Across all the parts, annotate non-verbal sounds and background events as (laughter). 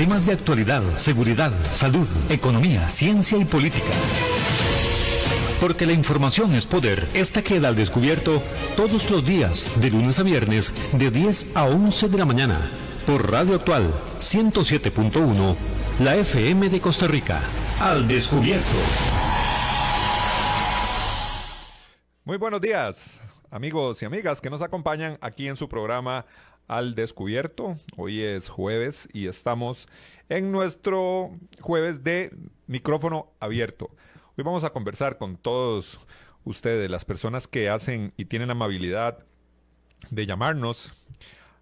Temas de actualidad, seguridad, salud, economía, ciencia y política. Porque la información es poder. Esta queda al descubierto todos los días, de lunes a viernes, de 10 a 11 de la mañana, por Radio Actual 107.1, la FM de Costa Rica. Al descubierto. Muy buenos días, amigos y amigas que nos acompañan aquí en su programa al descubierto. Hoy es jueves y estamos en nuestro jueves de micrófono abierto. Hoy vamos a conversar con todos ustedes, las personas que hacen y tienen amabilidad de llamarnos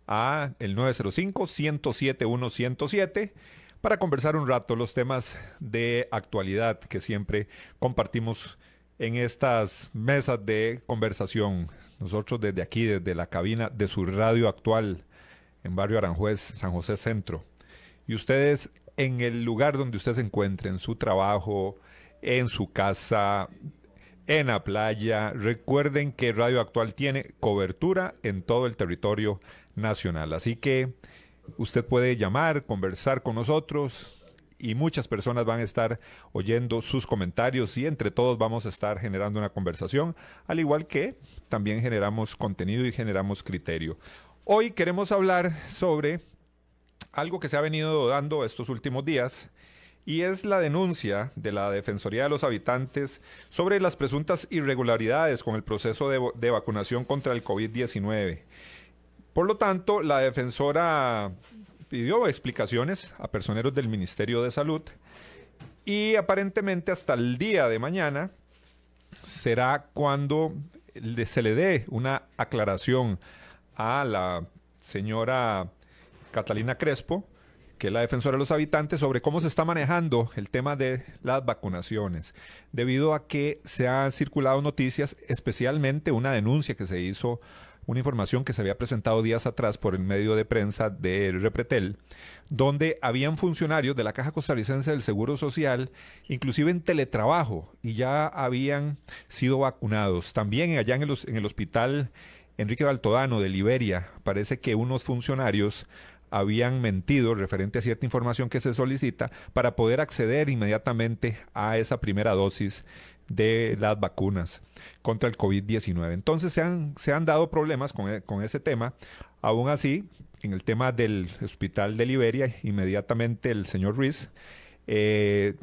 a el 905-107-107 para conversar un rato los temas de actualidad que siempre compartimos en estas mesas de conversación. Nosotros desde aquí, desde la cabina de su radio actual en Barrio Aranjuez, San José Centro. Y ustedes en el lugar donde usted se encuentre, en su trabajo, en su casa, en la playa, recuerden que Radio Actual tiene cobertura en todo el territorio nacional. Así que usted puede llamar, conversar con nosotros, y muchas personas van a estar oyendo sus comentarios y entre todos vamos a estar generando una conversación, al igual que también generamos contenido y generamos criterio. Hoy queremos hablar sobre algo que se ha venido dando estos últimos días y es la denuncia de la Defensoría de los Habitantes sobre las presuntas irregularidades con el proceso de, vacunación contra el COVID-19. Por lo tanto, la defensora pidió explicaciones a personeros del Ministerio de Salud y aparentemente hasta el día de mañana será cuando se le dé una aclaración a la señora Catalina Crespo, que es la defensora de los habitantes, sobre cómo se está manejando el tema de las vacunaciones, debido a que se han circulado noticias, especialmente una denuncia que se hizo una información que se había presentado días atrás por el medio de prensa de Repretel, donde habían funcionarios de la Caja Costarricense del Seguro Social, inclusive en teletrabajo, y ya habían sido vacunados. También allá en en el hospital Enrique Baltodano de Liberia, parece que unos funcionarios habían mentido referente a cierta información que se solicita para poder acceder inmediatamente a esa primera dosis de las vacunas contra el COVID-19. Entonces se han, se han dado problemas con, e, con, ese tema. Aún así, en el tema del hospital de Liberia, inmediatamente el señor Ruiz eh,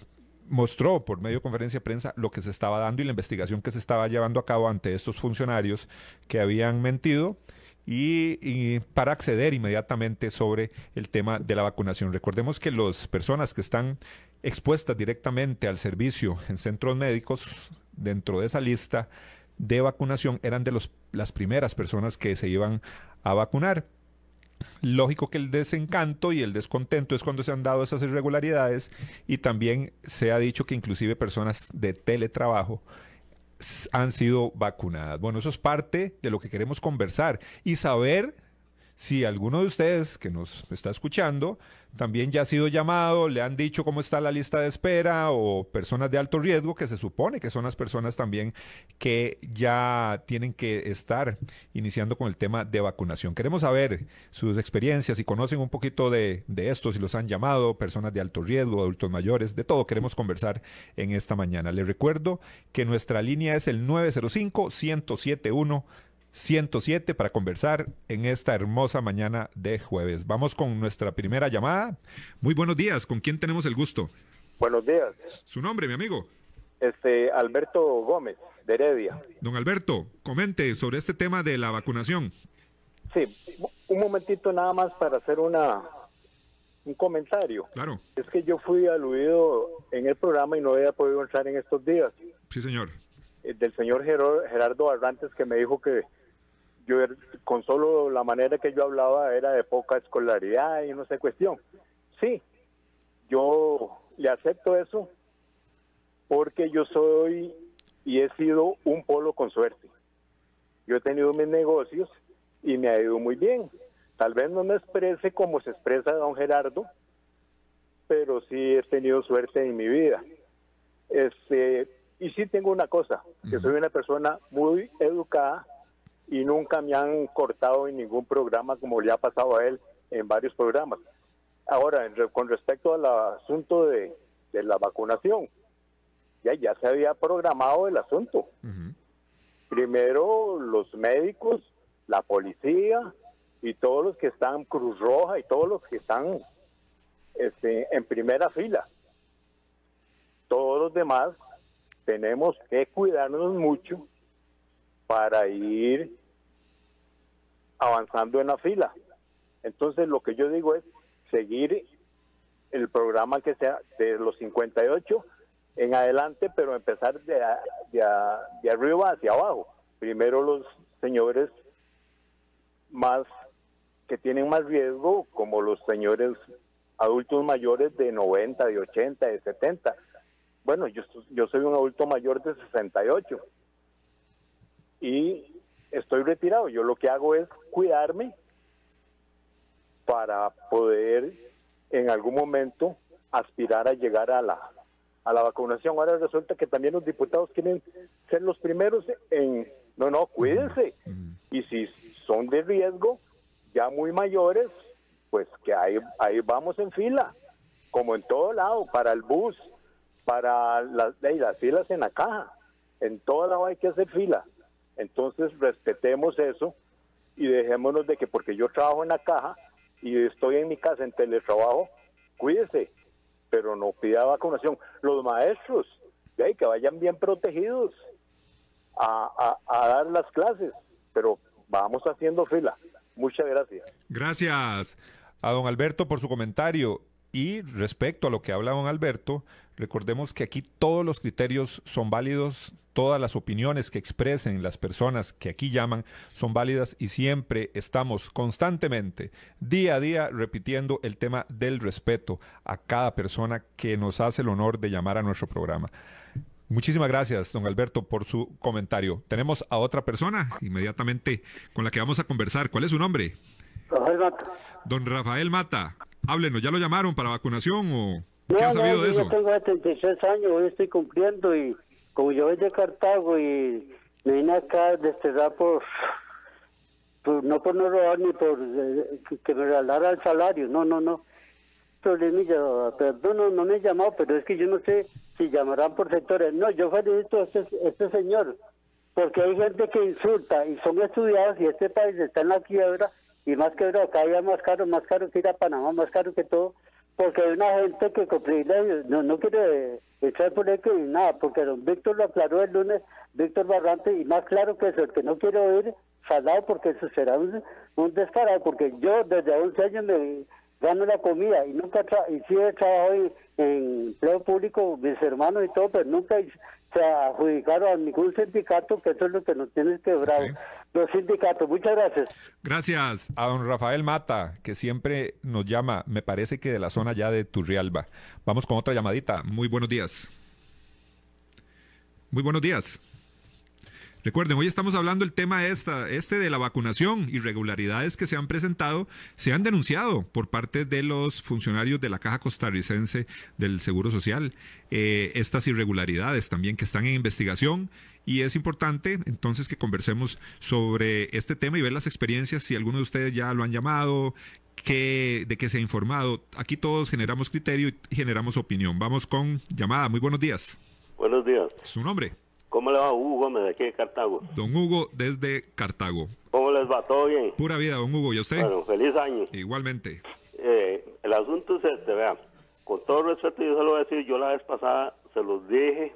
mostró por medio de conferencia de prensa lo que se estaba dando y la investigación que se estaba llevando a cabo ante estos funcionarios que habían mentido y, para acceder inmediatamente sobre el tema de la vacunación. Recordemos que las personas que están expuestas directamente al servicio en centros médicos, dentro de esa lista de vacunación, eran de los, las primeras personas que se iban a vacunar. Lógico que el desencanto y el descontento es cuando se han dado esas irregularidades y también se ha dicho que inclusive personas de teletrabajo han sido vacunadas. Bueno, eso es parte de lo que queremos conversar y saber si alguno de ustedes que nos está escuchando también ya ha sido llamado, le han dicho cómo está la lista de espera o personas de alto riesgo, que se supone que son las personas también que ya tienen que estar iniciando con el tema de vacunación. Queremos saber sus experiencias, si conocen un poquito de, de esto, si los han llamado, personas de alto riesgo, adultos mayores, de todo queremos conversar en esta mañana. Les recuerdo que nuestra línea es el 905 1071 107 para conversar en esta hermosa mañana de jueves. Vamos con nuestra primera llamada. Muy buenos días, ¿con quién tenemos el gusto? Buenos días. ¿Su nombre, mi amigo? Este, Alberto Gómez, de Heredia. Don Alberto, comente sobre este tema de la vacunación. Sí, un momentito nada más para hacer una un comentario. Claro. Es que yo fui aludido en el programa y no había podido entrar en estos días. Sí, señor. Eh, del señor Gerardo Arrantes que me dijo que yo er, con solo la manera que yo hablaba era de poca escolaridad y no sé cuestión. Sí, yo le acepto eso porque yo soy y he sido un polo con suerte. Yo he tenido mis negocios y me ha ido muy bien. Tal vez no me exprese como se expresa don Gerardo, pero sí he tenido suerte en mi vida. Este, y sí tengo una cosa, que soy una persona muy educada y nunca me han cortado en ningún programa como le ha pasado a él en varios programas. Ahora, con respecto al asunto de, la vacunación, ya, ya se había programado el asunto. Primero los médicos, la policía y todos los que están Cruz Roja y todos los que están este, en primera fila. Todos los demás tenemos que cuidarnos mucho para ir avanzando en la fila. Entonces lo que yo digo es seguir el programa que sea de los 58 en adelante, pero empezar de, de, arriba hacia abajo. Primero los señores más que tienen más riesgo, como los señores adultos mayores de 90, de 80, de 70. Bueno, yo, yo soy un adulto mayor de 68 y estoy retirado. Yo lo que hago es cuidarme para poder en algún momento aspirar a llegar a la, a la vacunación. Ahora resulta que también los diputados quieren ser los primeros en, no, no, cuídense. Y si son de riesgo, ya muy mayores, pues que ahí, ahí vamos en fila, como en todo lado, para el bus, para las, las filas en la caja. En todo lado hay que hacer fila. Entonces respetemos eso y dejémonos de que porque yo trabajo en la caja y estoy en mi casa en teletrabajo, cuídese, pero no pida vacunación. Los maestros, de que vayan bien protegidos a, a dar las clases, pero vamos haciendo fila. Muchas gracias. Gracias a don Alberto por su comentario. Y respecto a lo que habla don Alberto, recordemos que aquí todos los criterios son válidos, todas las opiniones que expresen las personas que aquí llaman son válidas y siempre estamos constantemente, día a día, repitiendo el tema del respeto a cada persona que nos hace el honor de llamar a nuestro programa. Muchísimas gracias, don Alberto, por su comentario. Tenemos a otra persona inmediatamente con la que vamos a conversar. ¿Cuál es su nombre? Rafael Mata. Don Rafael Mata, háblenos, ¿ya lo llamaron para vacunación o qué ha sabido de eso? Yo tengo 76 años, hoy estoy cumpliendo y como yo soy de Cartago y me vine acá desterrar por, no por no robar ni por eh, que, me regalara el salario, no, no, no. Problemilla, perdón, no, no me he llamado, pero es que yo no sé si llamarán por sectores. No, yo felicito a este, este señor, porque hay gente que insulta y son estudiados y este país está en la quiebra y más que acá ya más caro, más caro que ir a Panamá, más caro que todo, porque hay una gente que con no, no quiere echar por el que nada, porque don Víctor lo aclaró el lunes, Víctor Barrante, y más claro que eso, el que no quiere oír, salado, porque eso será un, un descarado, porque yo desde 11 años me gano la comida y nunca y sí he trabajado en, en empleo público, mis hermanos y todo, pero nunca se adjudicaron a ningún sindicato, que eso es lo que nos tiene quebrado. Los sindicatos, muchas gracias. Gracias a don Rafael Mata, que siempre nos llama, me parece que de la zona ya de Turrialba. Vamos con otra llamadita. Muy buenos días. Muy buenos días. Recuerden, hoy estamos hablando del tema esta, este de la vacunación. Irregularidades que se han presentado, se han denunciado por parte de los funcionarios de la Caja Costarricense del Seguro Social. Eh, estas irregularidades también que están en investigación y es importante entonces que conversemos sobre este tema y ver las experiencias, si alguno de ustedes ya lo han llamado, que, de qué se ha informado. Aquí todos generamos criterio y generamos opinión. Vamos con llamada. Muy buenos días. Buenos días. ¿Su nombre? ¿Cómo le va Hugo Gómez de aquí de Cartago? Don Hugo desde Cartago. ¿Cómo les va? ¿Todo bien? Pura vida, don Hugo. ¿Y usted? Bueno, feliz año. Igualmente. Eh, el asunto es este, vean. Con todo respeto, yo se lo voy a decir, yo la vez pasada se los dije,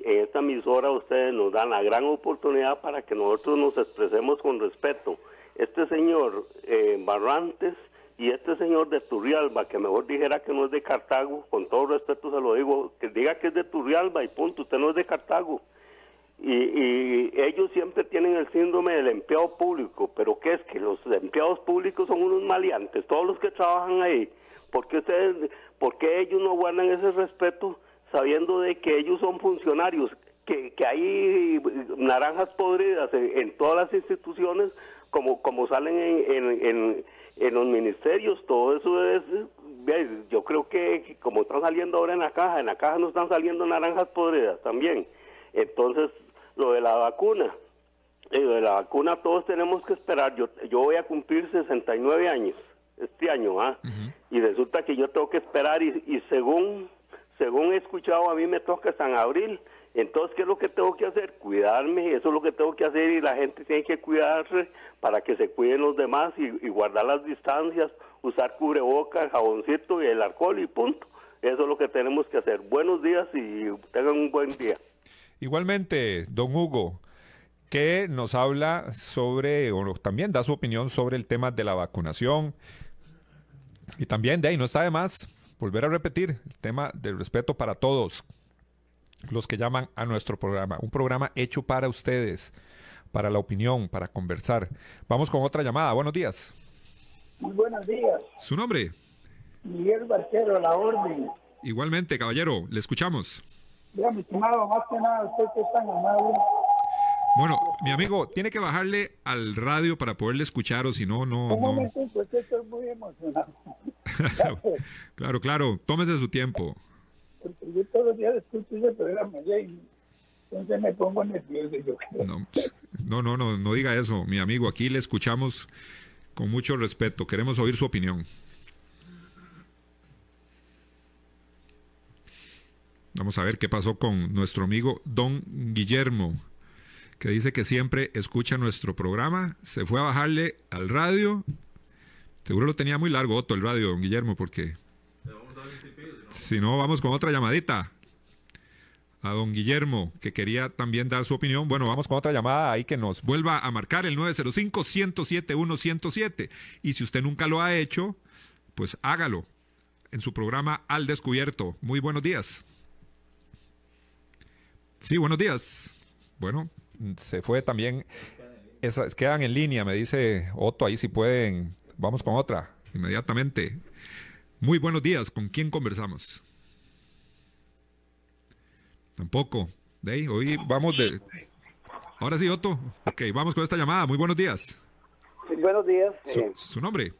en esta emisora ustedes nos dan la gran oportunidad para que nosotros nos expresemos con respeto. Este señor eh, Barrantes y este señor de Turrialba, que mejor dijera que no es de Cartago, con todo respeto se lo digo, que diga que es de Turrialba y punto, usted no es de Cartago. Y, ellos siempre tienen el síndrome del empleado público, pero ¿qué es? Que los empleados públicos son unos maleantes, todos los que trabajan ahí. ¿Por qué, ustedes, ¿Por ellos no guardan ese respeto sabiendo de que ellos son funcionarios? Que, que hay naranjas podridas en, todas las instituciones, como, como salen en, en, en, los ministerios, todo eso es yo creo que como están saliendo ahora en la caja, en la caja no están saliendo naranjas podridas también. Entonces, lo de la vacuna. lo de la vacuna todos tenemos que esperar. Yo, yo voy a cumplir 69 años. este año, ¿ah? Y resulta que yo tengo que esperar y, y según según he escuchado a mí me toca hasta en abril. Entonces, ¿qué es lo que tengo que hacer? Cuidarme, eso es lo que tengo que hacer y la gente tiene que cuidarse para que se cuiden los demás y, y guardar las distancias, usar cubrebocas, jaboncito y el alcohol y punto. Eso es lo que tenemos que hacer. Buenos días y tengan un buen día. Igualmente, don Hugo, que nos habla sobre, o también da su opinión sobre el tema de la vacunación. Y también de ahí no está de más volver a repetir el tema del respeto para todos los que llaman a nuestro programa. Un programa hecho para ustedes, para la opinión, para conversar. Vamos con otra llamada. Buenos días. Muy buenos días. ¿Su nombre? Miguel Barquero, la orden. Igualmente, caballero, le escuchamos. Ya, mi estimado, más que nada, usted que es tan amable. Bueno, mi amigo, tiene que bajarle al radio para poderle escuchar o si no, no, Un no. momentito, es que estoy muy emocionado. (laughs) claro, claro, tómese su tiempo. Porque yo todos los días escucho ese programa y entonces me pongo nervioso. Yo creo. No, no, no, no, no diga eso, mi amigo. Aquí le escuchamos con mucho respeto. Queremos oír su opinión. Vamos a ver qué pasó con nuestro amigo Don Guillermo, que dice que siempre escucha nuestro programa. Se fue a bajarle al radio. Seguro lo tenía muy largo, Otto, el radio, don Guillermo, porque... Si no, vamos con otra llamadita. A don Guillermo, que quería también dar su opinión. Bueno, vamos con otra llamada ahí que nos vuelva a marcar el 905-107-107. Y si usted nunca lo ha hecho, pues hágalo en su programa Al Descubierto. Muy buenos días. Sí, buenos días. Bueno, se fue también. Esas quedan en línea, me dice Otto, ahí si pueden. Vamos con otra, inmediatamente. Muy buenos días, ¿con quién conversamos? Tampoco. De ahí, hoy vamos de. Ahora sí, Otto. Ok, vamos con esta llamada. Muy buenos días. Buenos días. Su, eh, su nombre,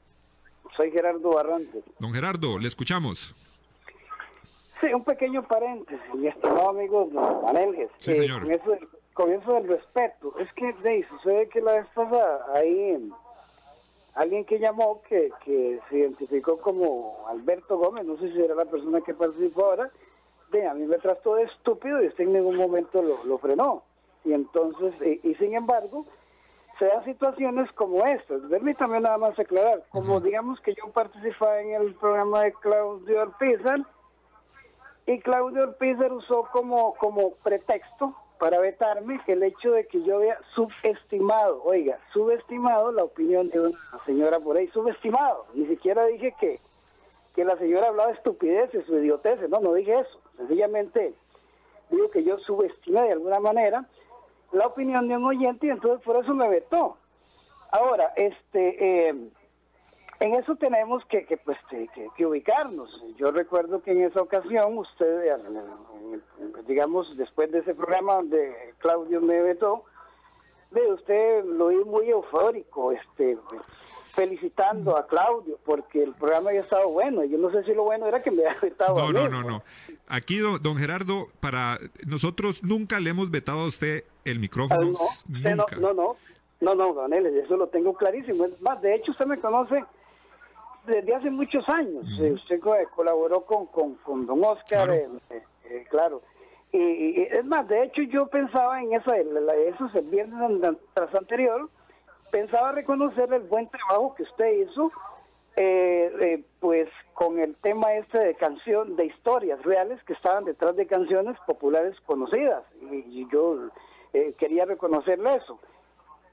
soy Gerardo Barrantes. don Gerardo, le escuchamos. Sí, un pequeño paréntesis, mi estimado amigo Manelges. Sí, señor. Con eso, del- respeto. Es que, de, sucede que la vez pasada hay alguien que llamó que, que se identificó como Alberto Gómez, no sé si era la persona que participó ahora, de, a mí me trató de estúpido y usted en ningún momento lo, lo frenó. Y entonces, y, y sin embargo, se dan situaciones como estas. Permítame nada más aclarar. Como digamos que yo participaba en el programa de Claudio Alpizar, y Claudio Alpizar usó como, como pretexto para vetarme el hecho de que yo había subestimado, oiga, subestimado la opinión de una señora por ahí, subestimado. Ni siquiera dije que, que la señora hablaba estupideces o idioteces, no, no dije eso. Sencillamente digo que yo subestimé de alguna manera la opinión de un oyente y entonces por eso me vetó. Ahora, este, eh, en eso tenemos que, que, pues, que, ubicarnos. Yo recuerdo que en esa ocasión usted, eh, digamos, después de ese programa donde Claudio me vetó, de usted lo vi muy eufórico, este, felicitando a Claudio porque el programa había estado bueno. Yo no sé si lo bueno era que me había vetado a No, mí, no, no, no. Aquí, don, don Gerardo, para nosotros nunca le hemos vetado a usted el Ah, micrófono. no, no, nunca. no, no, no, no, don Eles, eso lo tengo clarísimo. Es más, de hecho, usted me conoce desde hace muchos años. Eh, usted co- colaboró con, con, con don Oscar, Claro. eh, eh, claro. Y, es más, de hecho, yo pensaba en esa, la- la- esos el viernes tras anterior, pensaba reconocer el buen trabajo que usted hizo, eh, eh, pues con el tema este de canción, de historias reales que estaban detrás de canciones populares conocidas. Y, y yo eh, quería reconocerle eso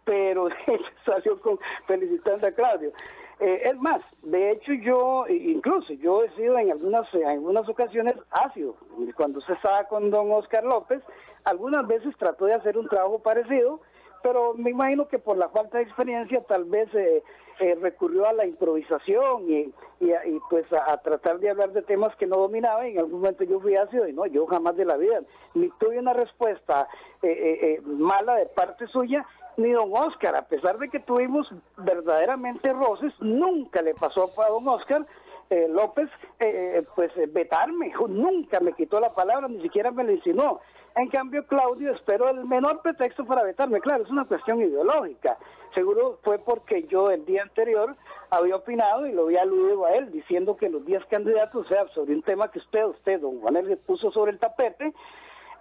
pero (laughs) salió con felicitando a Claudio. Eh, es más, de hecho yo, incluso yo he sido en algunas, en algunas ocasiones ácido. Cuando usted estaba con don Oscar López, algunas veces trató de hacer un trabajo parecido, pero me imagino que por la falta de experiencia tal vez eh, eh, recurrió a la improvisación y, y y, pues a, a tratar de hablar de temas que no dominaba y en algún momento yo fui ácido y no, yo jamás de la vida ni tuve una respuesta eh, mala de parte suya ni don Oscar, a pesar de que tuvimos verdaderamente roces, nunca le pasó a don Oscar eh, López, eh, pues vetarme. Nunca me quitó la palabra, ni siquiera me la insinuó. En cambio, Claudio esperó el menor pretexto para vetarme. Claro, es una cuestión ideológica. Seguro fue porque yo el día anterior había opinado y lo había aludido a él, diciendo que los 10 candidatos, o sea, sobre un tema que usted, usted, don Juan, le puso sobre el tapete,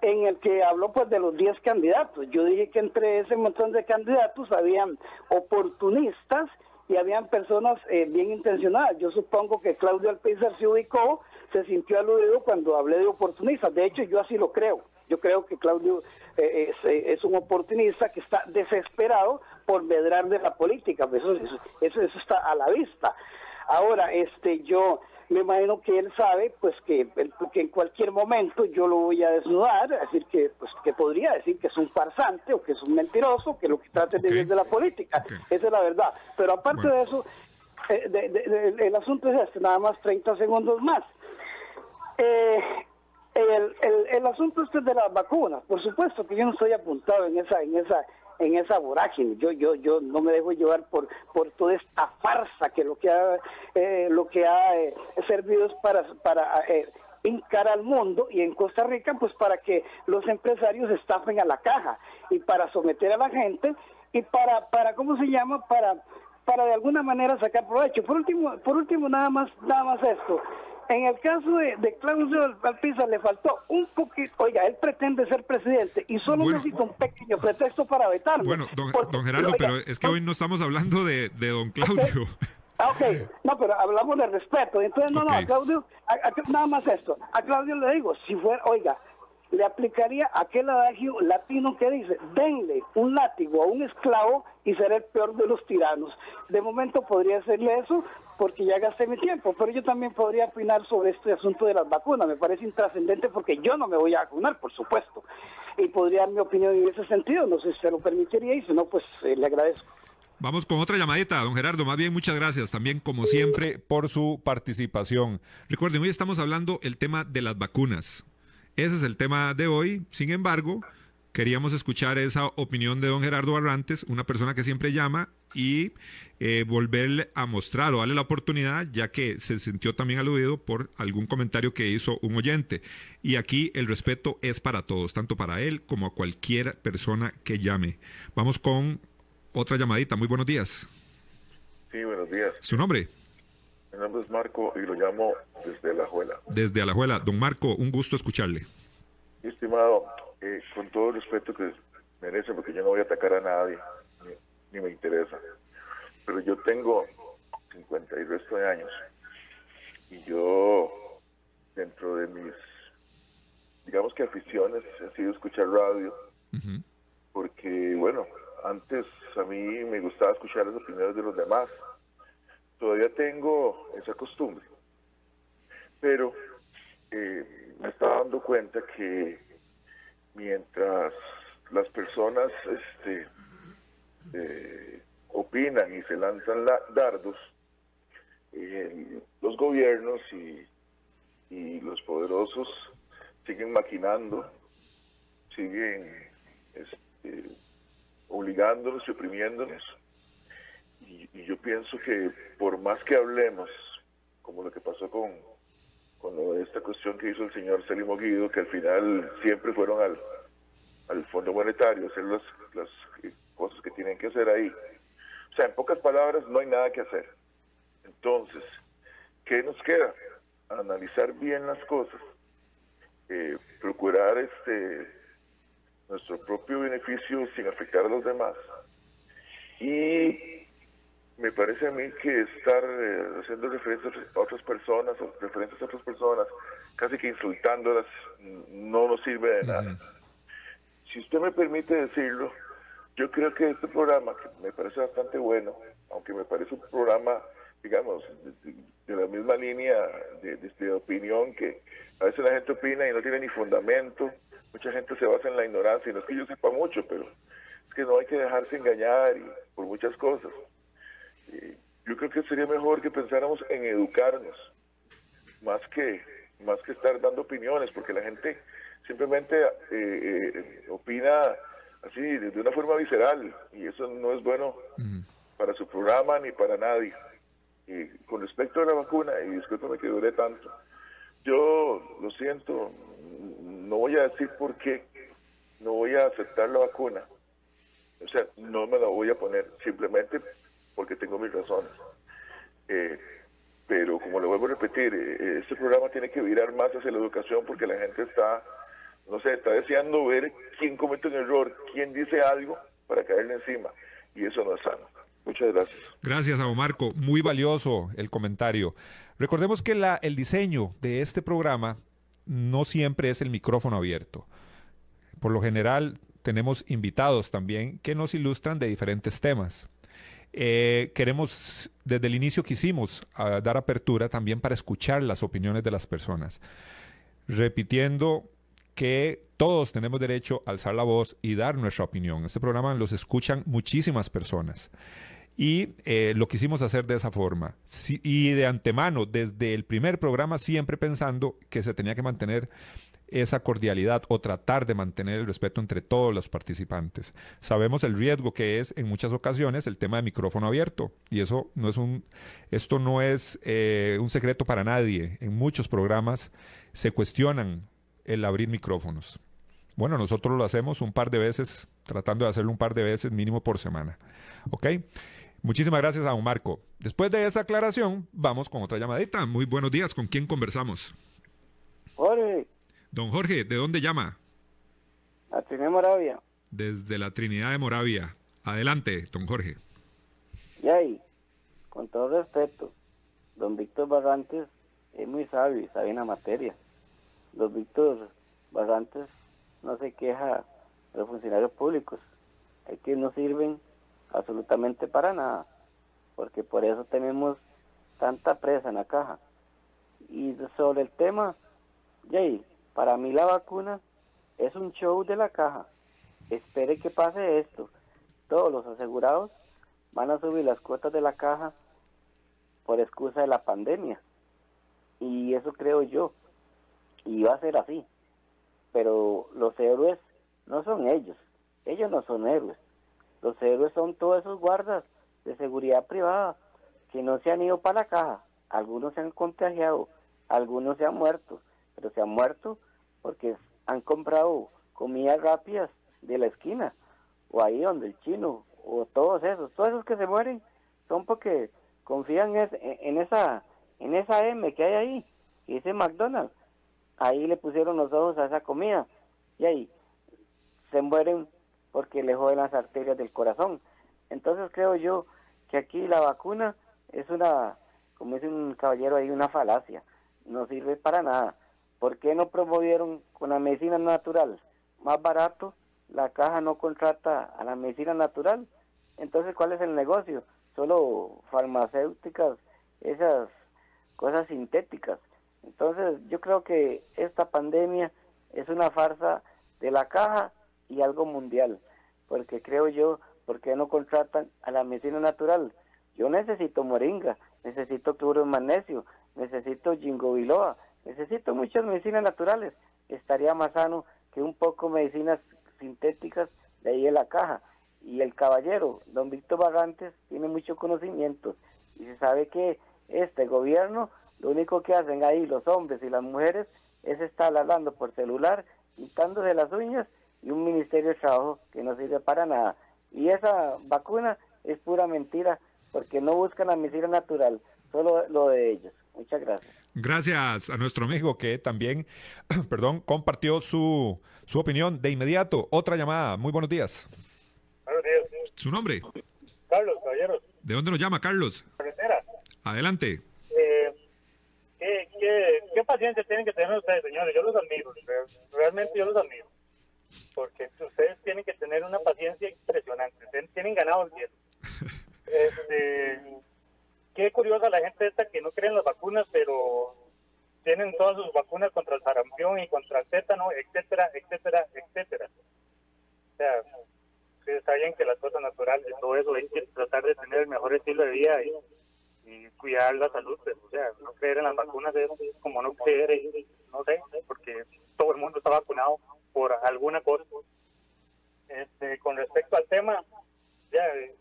en el que habló pues de los 10 candidatos. Yo dije que entre ese montón de candidatos habían oportunistas y habían personas eh, bien intencionadas. Yo supongo que Claudio Alpizar se ubicó, se sintió aludido cuando hablé de oportunistas. De hecho, yo así lo creo. Yo creo que Claudio eh, eh, es, un oportunista que está desesperado por medrar de la política. Eso, eso, eso, eso está a la vista. Ahora, este, yo me imagino que él sabe pues que, que en cualquier momento yo lo voy a desnudar, es decir que pues que podría decir que es un farsante o que es un mentiroso, que lo que trata de vivir de la política, esa es la verdad. Pero aparte de eso, eh, el asunto es este, nada más 30 segundos más. Eh, el, el, el asunto este de las vacunas, por supuesto que yo no estoy apuntado en esa en esa en esa vorágine. Yo yo yo no me dejo llevar por por toda esta farsa que lo que ha eh, lo que ha eh, servido es para para eh, al mundo y en Costa Rica pues para que los empresarios estafen a la caja y para someter a la gente y para para cómo se llama para para de alguna manera sacar provecho. Por último por último nada más nada más esto. En el caso de, Claudio Alpiza le faltó un poquito, oiga, él pretende ser presidente y solo necesita un pequeño pretexto para vetarlo. Bueno, don, Gerardo, pero es que hoy no estamos hablando de, don Claudio. Ah, ok, no, pero hablamos de respeto. Entonces, no, no, a Claudio, nada más esto. A Claudio le digo, si fuera, oiga, le aplicaría aquel adagio latino que dice, denle un látigo a un esclavo y será el peor de los tiranos. De momento podría hacerle eso porque ya gasté mi tiempo, pero yo también podría opinar sobre este asunto de las vacunas. Me parece intrascendente porque yo no me voy a vacunar, por supuesto. Y podría dar mi opinión en ese sentido, no sé si se lo permitiría y si no, pues eh, le agradezco. Vamos con otra llamadita, don Gerardo. Más bien, muchas gracias también, como siempre, por su participación. Recuerden, hoy estamos hablando el tema de las vacunas. Ese es el tema de hoy. Sin embargo, queríamos escuchar esa opinión de don Gerardo Barrantes, una persona que siempre llama y eh, volverle a mostrar o darle la oportunidad, ya que se sintió también aludido por algún comentario que hizo un oyente. Y aquí el respeto es para todos, tanto para él como a cualquier persona que llame. Vamos con otra llamadita. Muy buenos días. Sí, buenos días. ¿Su nombre? Mi nombre es Marco y lo llamo desde Alajuela. Desde Alajuela. Don Marco, un gusto escucharle. Estimado, eh, con todo el respeto que merece, porque yo no voy a atacar a nadie, ni, me interesa, pero yo tengo 50 y resto de años y yo, dentro de mis, digamos que aficiones, he sido escuchar radio, porque, bueno, antes a mí me gustaba escuchar las opiniones de los demás todavía tengo esa costumbre. Pero eh, me estaba dando cuenta que mientras las personas este, eh, opinan y se lanzan dardos, los gobiernos y, y, los poderosos siguen maquinando, siguen este, obligándonos y oprimiéndonos y, yo pienso que por más que hablemos, como lo que pasó con, esta cuestión que hizo el señor Celimo Guido, que al final siempre fueron al, Fondo Monetario, hacer las, las cosas que tienen que hacer ahí. O sea, en pocas palabras, no hay nada que hacer. Entonces, ¿qué nos queda? Analizar bien las cosas, eh, procurar este nuestro propio beneficio sin afectar a los demás y me parece a mí que estar eh, haciendo referencias a otras personas o referencias a otras personas, casi que insultándolas, no nos sirve de nada. Si usted me permite decirlo, yo creo que este programa, que me parece bastante bueno, aunque me parece un programa, digamos, de, la misma línea de, de, opinión, que a veces la gente opina y no tiene ni fundamento, mucha gente se basa en la ignorancia, y no es que yo sepa mucho, pero es que no hay que dejarse engañar y, por muchas cosas yo creo que sería mejor que pensáramos en educarnos, más que, más que estar dando opiniones, porque la gente simplemente eh, eh, opina así, de una forma visceral, y eso no es bueno para su programa ni para nadie. Y con respecto a la vacuna, y discúlpame que dure tanto, yo lo siento, no voy a decir por qué no voy a aceptar la vacuna. O sea, no me la voy a poner simplemente porque tengo mis razones. Eh, pero como le vuelvo a repetir, eh, este programa tiene que virar más hacia la educación porque la gente está, no sé, está deseando ver quién comete un error, quién dice algo para caerle encima. Y eso no es sano. Muchas gracias. Gracias, a Marco. Muy valioso el comentario. Recordemos que la, el diseño de este programa no siempre es el micrófono abierto. Por lo general, tenemos invitados también que nos ilustran de diferentes temas. Eh, queremos, desde el inicio quisimos uh, dar apertura también para escuchar las opiniones de las personas, repitiendo que todos tenemos derecho a alzar la voz y dar nuestra opinión. Este programa los escuchan muchísimas personas. Y eh, lo quisimos hacer de esa forma. Y de antemano, desde el primer programa, siempre pensando que se tenía que mantener esa cordialidad o tratar de mantener el respeto entre todos los participantes. Sabemos el riesgo que es en muchas ocasiones el tema de micrófono abierto y eso no es un, esto no es eh, un secreto para nadie. En muchos programas se cuestionan el abrir micrófonos. Bueno, nosotros lo hacemos un par de veces, tratando de hacerlo un par de veces mínimo por semana. ¿Ok? Muchísimas gracias a don Marco. Después de esa aclaración, vamos con otra llamadita. Muy buenos días. ¿Con quién conversamos? Don Jorge, ¿de dónde llama? La Trinidad de Moravia. Desde la Trinidad de Moravia. Adelante, don Jorge. Y ahí, con todo respeto, don Víctor Barrantes es muy sabio y sabe en la materia. Don Víctor Barrantes no se queja de los funcionarios públicos. Hay que no sirven absolutamente para nada, porque por eso tenemos tanta presa en la caja. Y sobre el tema, Jay, para mí la vacuna es un show de la caja. Espere que pase esto. Todos los asegurados van a subir las cuotas de la caja por excusa de la pandemia. Y eso creo yo. Y va a ser así. Pero los héroes no son ellos. Ellos no son héroes. Los héroes son todos esos guardas de seguridad privada que no se han ido para la caja. Algunos se han contagiado, algunos se han muerto pero se han muerto porque han comprado comidas rápidas de la esquina, o ahí donde el chino, o todos esos, todos esos que se mueren son porque confían en esa, en esa M que hay ahí, que dice McDonald's. Ahí le pusieron los ojos a esa comida y ahí se mueren porque le joden las arterias del corazón. Entonces creo yo que aquí la vacuna es una, como dice un caballero ahí, una falacia, no sirve para nada. ¿Por qué no promovieron con la medicina natural más barato? La caja no contrata a la medicina natural. Entonces, ¿cuál es el negocio? Solo farmacéuticas, esas cosas sintéticas. Entonces, yo creo que esta pandemia es una farsa de la caja y algo mundial. Porque creo yo, ¿por qué no contratan a la medicina natural? Yo necesito moringa, necesito cloro de magnesio, necesito ginkgo necesito muchas medicinas naturales, estaría más sano que un poco medicinas sintéticas de ahí en la caja. Y el caballero, don Víctor Barrantes, tiene mucho conocimiento y se sabe que este gobierno, lo único que hacen ahí los hombres y las mujeres es estar hablando por celular, quitándose las uñas y un ministerio de trabajo que no sirve para nada. Y esa vacuna es pura mentira porque no buscan la medicina natural, solo lo de ellos. Muchas gracias. Gracias a nuestro amigo que también, (clears throat) perdón, compartió su, su opinión de inmediato. Otra llamada. Muy buenos días. Buenos días. ¿Su nombre? Carlos, caballeros. ¿De dónde nos llama, Carlos? Carretera. Adelante. Eh, ¿qué, qué, qué paciencia tienen que tener ustedes, señores? Yo los admiro. Realmente yo los admiro. Porque ustedes tienen que tener una paciencia impresionante. Tienen ganado el cielo. (laughs) Este, qué curiosa la gente esta que no cree en las vacunas, pero tienen todas sus vacunas contra el sarampión y contra el tétano, etcétera, etcétera, etcétera. O sea, está bien que las cosas naturales y todo eso hay que tratar de tener el mejor estilo de vida y, cuidar la salud, pero, o sea, no creer en las vacunas es como no creer, en, no sé, porque todo el mundo está vacunado por alguna cosa. Este, con respecto al tema,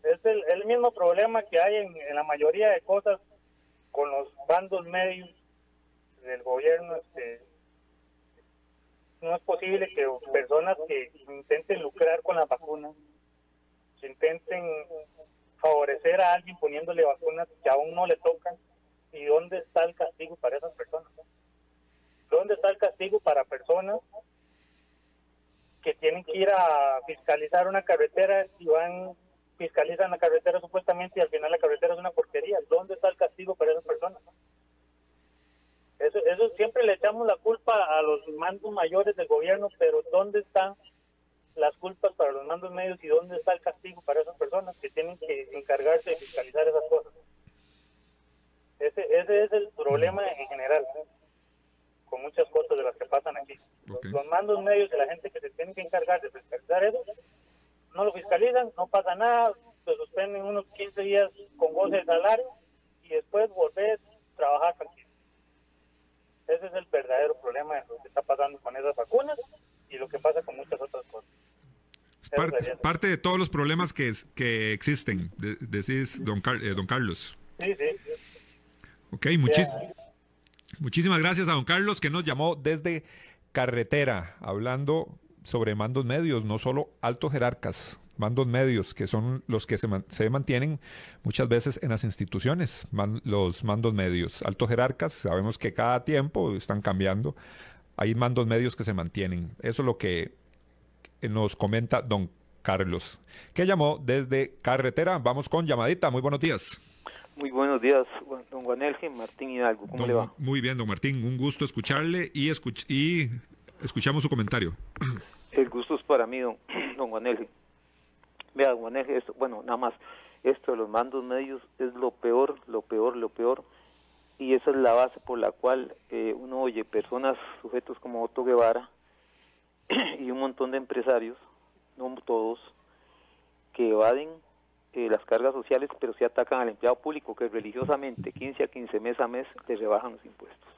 es el, mismo problema que hay en, la mayoría de cosas bandos medios del gobierno, este, no es posible que personas que intenten lucrar con las vacunas, que intenten favorecer a alguien poniéndole vacunas que aún no le tocan, y dónde está el castigo para esas personas. ¿Dónde está el castigo para personas que tienen que ir a fiscalizar una carretera y van, fiscalizan la carretera supuestamente y al final la carretera es una porquería? ¿Dónde está el castigo para esas personas? Eso, eso siempre le echamos la culpa a los mandos mayores del gobierno, pero ¿dónde están las culpas para los mandos medios y dónde está el castigo para esas personas que tienen que encargarse de fiscalizar esas cosas? Ese, ese es el problema en general, con muchas cosas de las que pasan aquí. Los, mandos medios de la gente que se tienen que encargar de fiscalizar eso, no lo fiscalizan, no pasa nada, se suspenden unos 15 días con goce de salario y después volver a trabajar tranquilo. Ese es el verdadero problema de lo que está pasando con esas vacunas y lo que pasa con muchas otras cosas. Parte, de todos los problemas que, que existen, decís, don, eh, don Carlos. Sí, sí. Ok, muchísimas gracias a don Carlos que nos llamó desde carretera, hablando sobre mandos medios, no solo altos jerarcas, mandos medios, que son los que se, se mantienen muchas veces en las instituciones, los mandos medios. Altos jerarcas, sabemos que cada tiempo están cambiando, hay mandos medios que se mantienen. Eso es lo que nos comenta don Carlos, que llamó desde carretera. Vamos con llamadita. Muy buenos días. Muy buenos días, don Guanelje, Martín Hidalgo. ¿Cómo le va? Muy bien, don Martín. Un gusto escucharle y, y escuchamos su comentario. (clears throat) El gusto es para mí, don, (clears throat) don Guanelje. Vea, don esto, bueno, nada más, esto de los mandos medios es lo peor, lo peor, lo peor. Y esa es la base por la cual eh, uno oye personas, sujetos como Otto Guevara (clears throat) y un montón de empresarios, no todos, que evaden eh, las cargas sociales, pero si atacan al empleado público que religiosamente 15 a 15 mes a mes le rebajan los impuestos.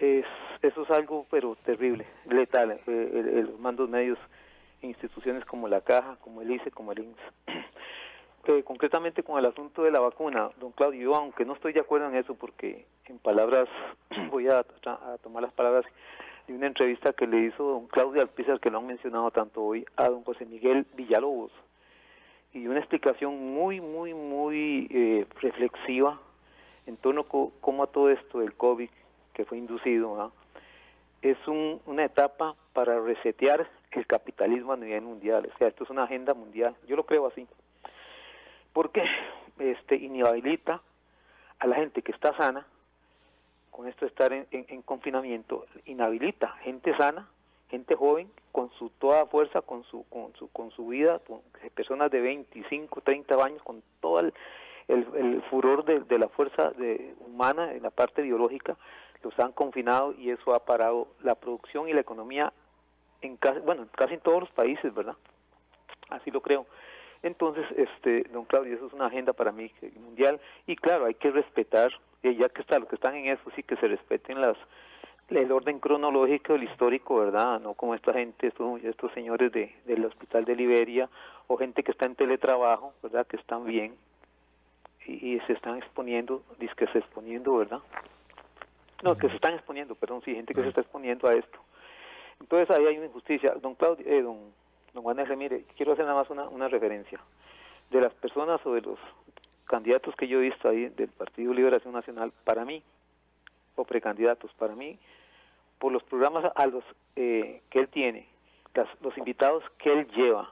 Es, eso es algo, pero terrible, letal. Eh, los mandos medios instituciones como la Caja, como el ICE, como el INSS. (clears throat) Eh, concretamente con el asunto de la vacuna, don Claudio, yo aunque no estoy de acuerdo en eso, porque en palabras, (clears throat) voy a, a tomar las palabras de una entrevista que le hizo don Claudio Alpizar, que lo han mencionado tanto hoy, a don José Miguel Villalobos, y una explicación muy, muy, muy eh, reflexiva en torno a cómo a todo esto del COVID que fue inducido es una etapa para resetear el capitalismo a nivel mundial. O sea, esto es una agenda mundial. Yo lo creo así. Porque este, inhabilita a la gente que está sana, con esto de estar en confinamiento, inhabilita gente sana gente joven con su toda fuerza, con su con su con su vida, con personas de 25, 30 años con todo el, el, furor de, de, la fuerza de, humana en la parte biológica, los han confinado y eso ha parado la producción y la economía en casi, bueno, casi en todos los países, ¿verdad? Así lo creo. Entonces, este, don Claudio, eso es una agenda para mí mundial y claro, hay que respetar, eh, ya que está, los que están en eso, sí que se respeten las el orden cronológico, el histórico, ¿verdad? No como esta gente, estos, estos señores de, del Hospital de Liberia o gente que está en teletrabajo, ¿verdad? Que están bien y, se están exponiendo, dice que se exponiendo, ¿verdad? No, que se están exponiendo, perdón, sí, gente que se está exponiendo a esto. Entonces ahí hay una injusticia. Don Claudio, eh, don, don Juan R., mire, quiero hacer nada más una, una referencia. De las personas o de los candidatos que yo he visto ahí del Partido Liberación Nacional, para mí, o precandidatos, para mí, por los programas a los eh, que él tiene, los invitados que él lleva,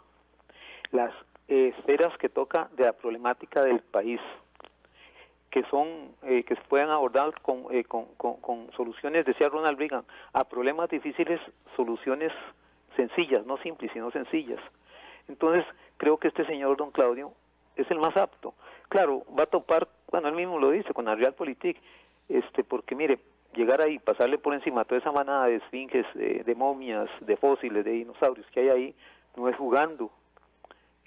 las eh, esferas que toca de la problemática del país, que son eh, que se puedan abordar con, con, con, soluciones, decía Ronald Reagan, a problemas difíciles, soluciones sencillas, no simples, sino sencillas. Entonces, creo que este señor, don Claudio, es el más apto. Claro, va a topar, bueno, él mismo lo dice, con la Realpolitik, este, porque mire, llegar ahí, pasarle por encima toda esa manada de esfinges, de, momias, de fósiles, de dinosaurios que hay ahí, no es jugando.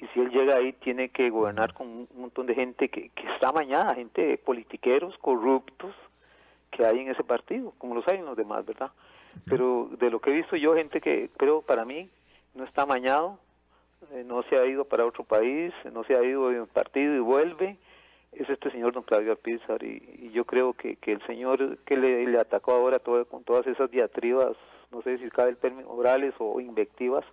Y si él llega ahí, tiene que gobernar con un montón de gente que, que está mañana, gente politiqueros, corruptos, que hay en ese partido, como los hay en los demás, ¿verdad? Pero de lo que he visto yo, gente que creo para mí no está mañado, eh, no se ha ido para otro país, no se ha ido en partido y vuelve, es este señor don Claudio Alpizar y, yo creo que, que el señor que le, le atacó ahora todo, con todas esas diatribas, no sé si cabe el término orales o invectivas,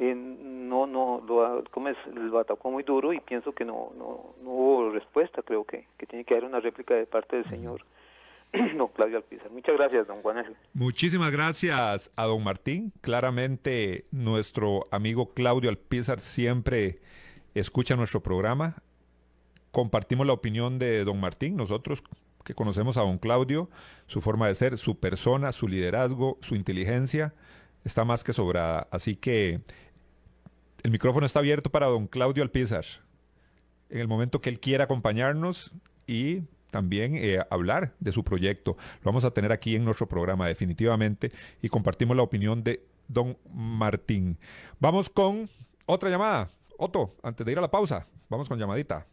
eh, no no lo, como es, lo atacó muy duro y pienso que no, no, no hubo respuesta, creo que, que tiene que haber una réplica de parte del señor (clears throat) don Claudio Alpizar. Muchas gracias, don Juan Muchísimas gracias a don Martín. Claramente nuestro amigo Claudio Alpizar siempre escucha nuestro programa. Compartimos la opinión de don Martín, nosotros que conocemos a don Claudio, su forma de ser, su persona, su liderazgo, su inteligencia, está más que sobrada. Así que el micrófono está abierto para don Claudio Alpizar. En el momento que él quiera acompañarnos y también eh, hablar de su proyecto. Lo vamos a tener aquí en nuestro programa definitivamente y compartimos la opinión de don Martín. Vamos con otra llamada. Otto, antes de ir a la pausa, vamos con llamadita.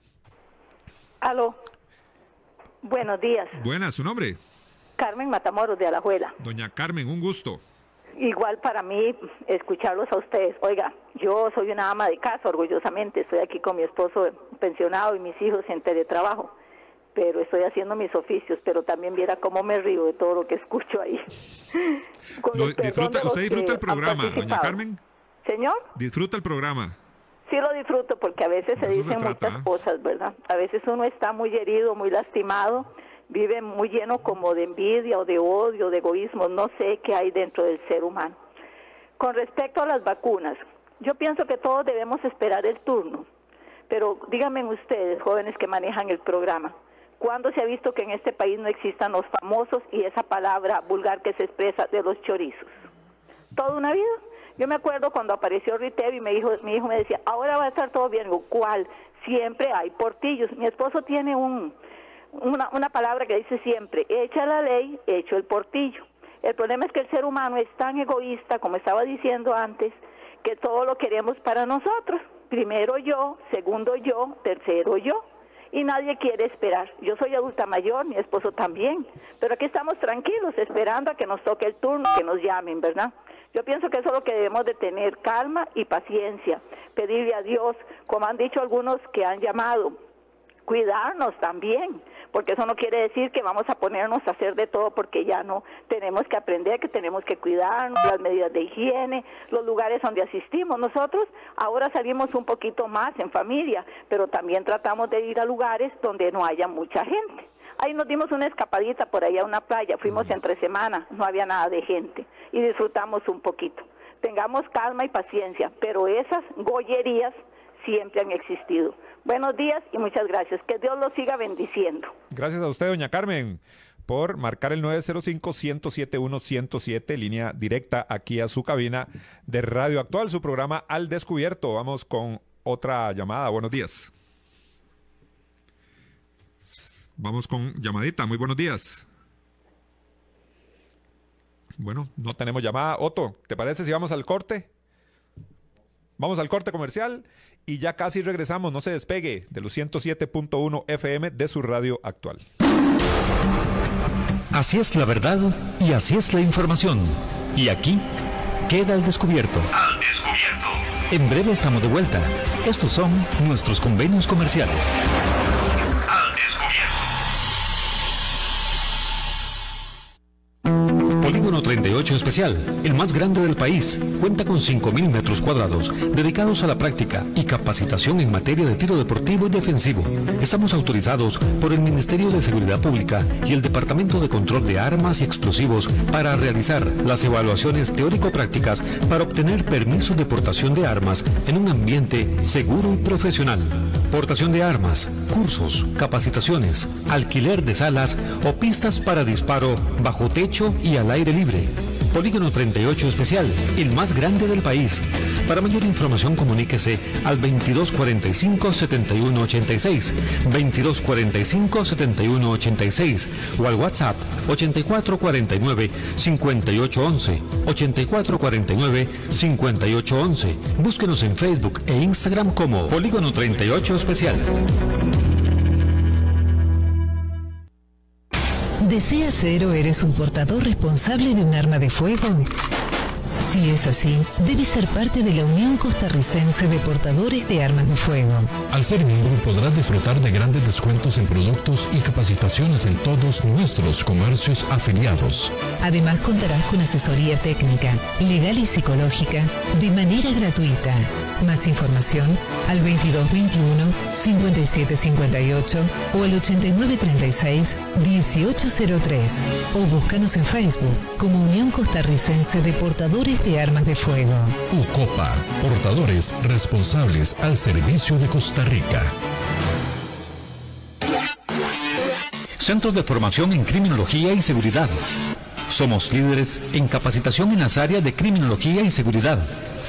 Aló. Buenos días. Buenas, ¿su nombre? Carmen Matamoros de Alajuela. Doña Carmen, un gusto. Igual para mí escucharlos a ustedes. Oiga, yo soy una ama de casa, orgullosamente. Estoy aquí con mi esposo pensionado y mis hijos en teletrabajo. Pero estoy haciendo mis oficios, pero también viera cómo me río de todo lo que escucho ahí. (laughs) disfruta, ¿Usted disfruta el programa, doña Carmen? Señor. Disfruta el programa. Sí lo disfruto porque a veces se dicen muchas ¿eh? cosas, ¿verdad? A veces uno está muy herido, muy lastimado vive muy lleno como de envidia o de odio, de egoísmo, no sé qué hay dentro del ser humano. Con respecto a las vacunas, yo pienso que todos debemos esperar el turno, pero díganme ustedes, jóvenes que manejan el programa, ¿cuándo se ha visto que en este país no existan los famosos y esa palabra vulgar que se expresa de los chorizos? ¿Toda una vida? Yo me acuerdo cuando apareció Riteo y me dijo, mi hijo me decía, ahora va a estar todo bien. Digo, ¿cuál? Siempre hay portillos. Mi esposo tiene un, una, una palabra que dice siempre, echa la ley, hecho el portillo. El problema es que el ser humano es tan egoísta, como estaba diciendo antes, que todo lo queremos para nosotros. Primero yo, segundo yo, tercero yo. Y nadie quiere esperar. Yo soy adulta mayor, mi esposo también. Pero aquí estamos tranquilos, esperando a que nos toque el turno, que nos llamen, ¿verdad? Yo pienso que eso es lo que debemos de tener, calma y paciencia. Pedirle a Dios, como han dicho algunos que han llamado, cuidarnos también porque eso no quiere decir que vamos a ponernos a hacer de todo porque ya no tenemos que aprender que tenemos que cuidarnos, las medidas de higiene, los lugares donde asistimos. Nosotros ahora salimos un poquito más en familia, pero también tratamos de ir a lugares donde no haya mucha gente. Ahí nos dimos una escapadita por ahí a una playa, fuimos entre semana, no había nada de gente y disfrutamos un poquito. Tengamos calma y paciencia, pero esas gollerías siempre han existido. Buenos días y muchas gracias. Que Dios los siga bendiciendo. Gracias a usted, doña Carmen, por marcar el 905-107-107, línea directa aquí a su cabina de Radio Actual, su programa Al Descubierto. Vamos con otra llamada. Buenos días. Vamos con llamadita. Muy buenos días. Bueno, no tenemos llamada. Otto, ¿te parece si vamos al corte? Vamos al corte comercial y ya casi regresamos. No se despegue de los 107.1 FM de su radio actual. Así es la verdad y así es la información. Y aquí queda el descubierto. Al descubierto. En breve estamos de vuelta. Estos son nuestros convenios comerciales. 38 Especial, el más grande del país, cuenta con 5.000 metros cuadrados dedicados a la práctica y capacitación en materia de tiro deportivo y defensivo. Estamos autorizados por el Ministerio de Seguridad Pública y el Departamento de Control de Armas y Explosivos para realizar las evaluaciones teórico-prácticas para obtener permisos de portación de armas en un ambiente seguro y profesional. Portación de armas, cursos, capacitaciones, alquiler de salas o pistas para disparo bajo techo y al aire libre Polígono 38 Especial, el más grande del país. Para mayor información comuníquese al 2245-7186, 2245-7186 o al WhatsApp 8449-5811, 8449-5811. Búsquenos en Facebook e Instagram como Polígono 38 Especial. ¿Deseas ser o eres un portador responsable de un arma de fuego? Si es así, debe ser parte de la Unión Costarricense de Portadores de Armas de Fuego. Al ser miembro podrás disfrutar de grandes descuentos en productos y capacitaciones en todos nuestros comercios afiliados. Además contarás con asesoría técnica, legal y psicológica de manera gratuita. Más información al 2221-5758 o al 8936-1803 o búscanos en Facebook como Unión Costarricense de Portadores de Armas de Fuego. UCOPA, portadores responsables al servicio de Costa Rica. Centros de formación en criminología y seguridad. Somos líderes en capacitación en las áreas de criminología y seguridad,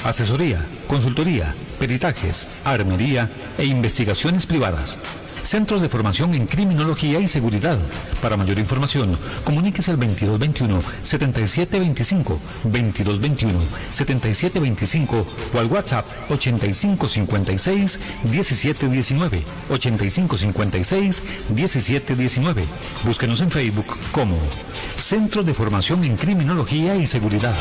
asesoría, consultoría, peritajes, armería e investigaciones privadas. Centros de Formación en Criminología y Seguridad. Para mayor información, comuníquese al 2221-7725, 2221-7725 o al WhatsApp 8556-1719, 8556-1719. Búsquenos en Facebook como Centro de Formación en Criminología y Seguridad.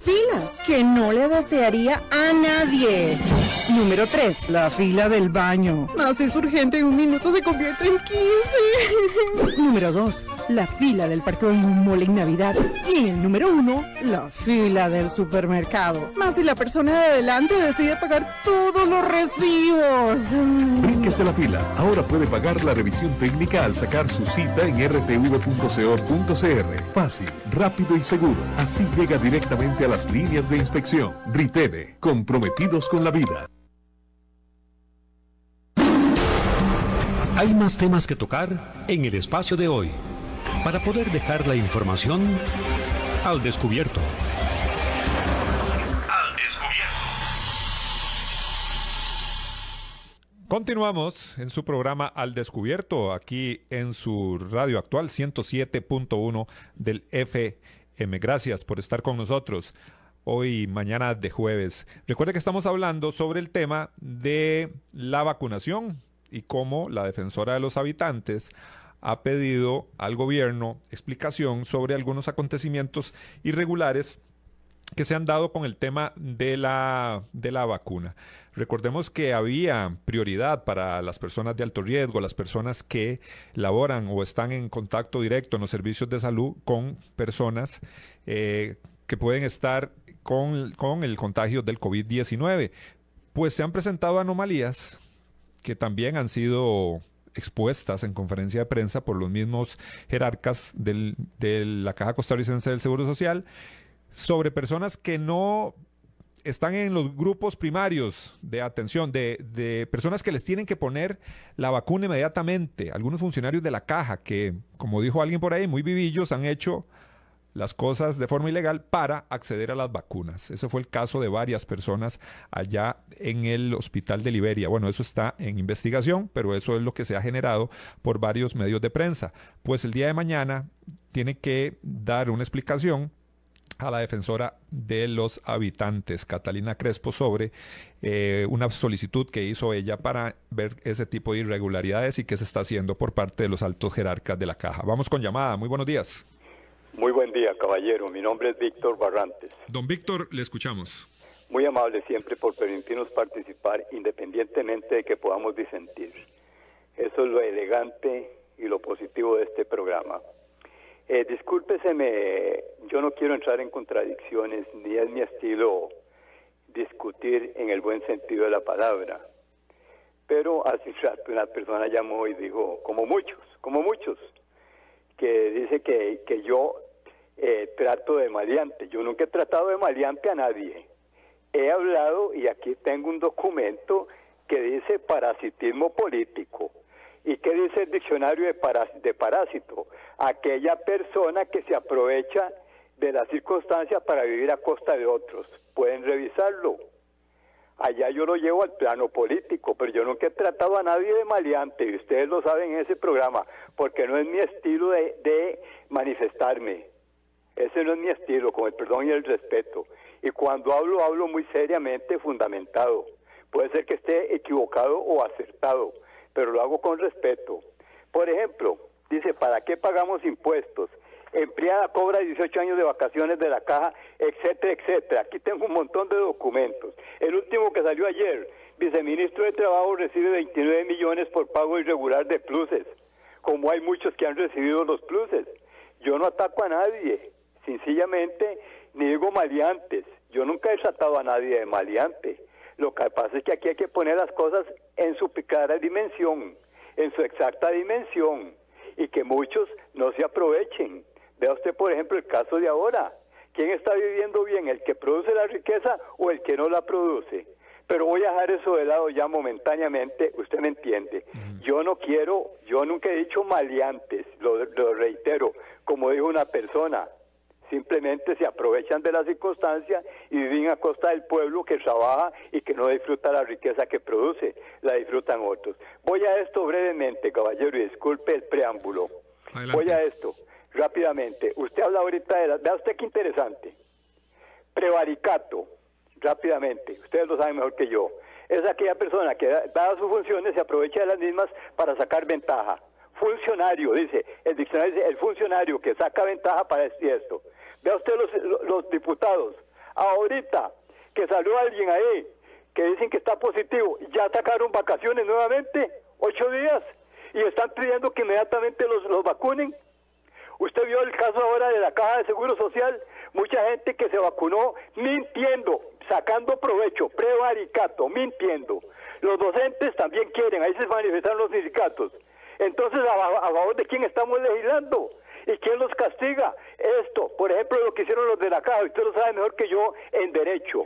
Filas que no le desearía a nadie. Número 3. La fila del baño. Más es urgente en un minuto se convierte en 15. (laughs) número 2. La fila del parque en un mall en Navidad. Y el número 1. La fila del supermercado. Más si la persona de adelante decide pagar todos los recibos. Brínquese la fila. Ahora puede pagar la revisión técnica al sacar su cita en rtv.co.cr. Fácil, rápido y seguro. Así llega directamente a las líneas de inspección. Riteve, comprometidos con la vida. Hay más temas que tocar en el espacio de hoy para poder dejar la información al descubierto. Continuamos en su programa Al Descubierto, aquí en su radio actual 107.1 del FM. Gracias por estar con nosotros hoy, mañana de jueves. Recuerde que estamos hablando sobre el tema de la vacunación y cómo la defensora de los habitantes ha pedido al gobierno explicación sobre algunos acontecimientos irregulares que se han dado con el tema de la, de la vacuna. Recordemos que había prioridad para las personas de alto riesgo, las personas que laboran o están en contacto directo en los servicios de salud con personas eh, que pueden estar con, con el contagio del COVID-19. Pues se han presentado anomalías que también han sido expuestas en conferencia de prensa por los mismos jerarcas del, de la Caja Costarricense del Seguro Social sobre personas que no están en los grupos primarios de atención, de, de, personas que les tienen que poner la vacuna inmediatamente. Algunos funcionarios de la caja que, como dijo alguien por ahí, muy vivillos, han hecho las cosas de forma ilegal para acceder a las vacunas. Ese fue el caso de varias personas allá en el hospital de Liberia. Bueno, eso está en investigación, pero eso es lo que se ha generado por varios medios de prensa. Pues el día de mañana tiene que dar una explicación a la defensora de los habitantes, Catalina Crespo, sobre eh, una solicitud que hizo ella para ver ese tipo de irregularidades y qué se está haciendo por parte de los altos jerarcas de la caja. Vamos con llamada. Muy buenos días. Muy buen día, caballero. Mi nombre es Víctor Barrantes. Don Víctor, le escuchamos. Muy amable siempre por permitirnos participar independientemente de que podamos disentir. Eso es lo elegante y lo positivo de este programa. Eh, discúlpeseme, yo no quiero entrar en contradicciones, ni es mi estilo discutir en el buen sentido de la palabra. Pero hace rato una persona llamó y dijo, como muchos, como muchos, que dice que, que yo eh, trato de maleante. Yo nunca he tratado de maleante a nadie. He hablado, y aquí tengo un documento que dice parasitismo político. ¿Y qué dice el diccionario de, de parásito? Aquella persona que se aprovecha de las circunstancias para vivir a costa de otros. Pueden revisarlo. Allá yo lo llevo al plano político, pero yo nunca he tratado a nadie de maleante, y ustedes lo saben en ese programa, porque no es mi estilo de manifestarme. Ese no es mi estilo, con el perdón y el respeto. Y cuando hablo, hablo muy seriamente, fundamentado. Puede ser que esté equivocado o acertado, pero lo hago con respeto. Por ejemplo, dice, ¿para qué pagamos impuestos? empleada cobra 18 años de vacaciones de la caja, etcétera, etcétera. Aquí tengo un montón de documentos. El último que salió ayer, viceministro de Trabajo recibe 29 millones por pago irregular de pluses, como hay muchos que han recibido los pluses. Yo no ataco a nadie, sencillamente ni digo maleantes. Yo nunca he tratado a nadie de maleante. Lo que pasa es que aquí hay que poner las cosas en su picada dimensión, en su exacta dimensión, y que muchos no se aprovechen. Vea usted, por ejemplo, el caso de ahora. ¿Quién está viviendo bien? ¿El que produce la riqueza o el que no la produce? Pero voy a dejar eso de lado ya momentáneamente, usted me entiende. Yo no quiero, yo nunca he dicho maleantes, lo, lo reitero, como dijo una persona, simplemente se aprovechan de la circunstancia y viven a costa del pueblo que trabaja y que no disfruta la riqueza que produce, la disfrutan otros. Voy a esto brevemente, caballero, y disculpe el preámbulo. Voy a esto rápidamente. Usted habla ahorita de la... Vea usted qué interesante. Prevaricato, rápidamente, ustedes lo saben mejor que yo. Es aquella persona que, dadas sus funciones, se aprovecha de las mismas para sacar ventaja funcionario, dice, el diccionario dice, el funcionario que saca ventaja para esto. Vea usted los, diputados, ahorita que salió alguien ahí que dicen que está positivo, ya sacaron vacaciones nuevamente, ocho días, y están pidiendo que inmediatamente los, los vacunen. Usted vio el caso ahora de la Caja de Seguro Social, mucha gente que se vacunó mintiendo, sacando provecho, prevaricato, mintiendo. Los docentes también quieren, ahí se manifestaron los sindicatos. Entonces, ¿a, favor de quién estamos legislando? ¿Y quién los castiga? Esto, por ejemplo, lo que hicieron los de la caja, usted lo sabe mejor que yo en derecho.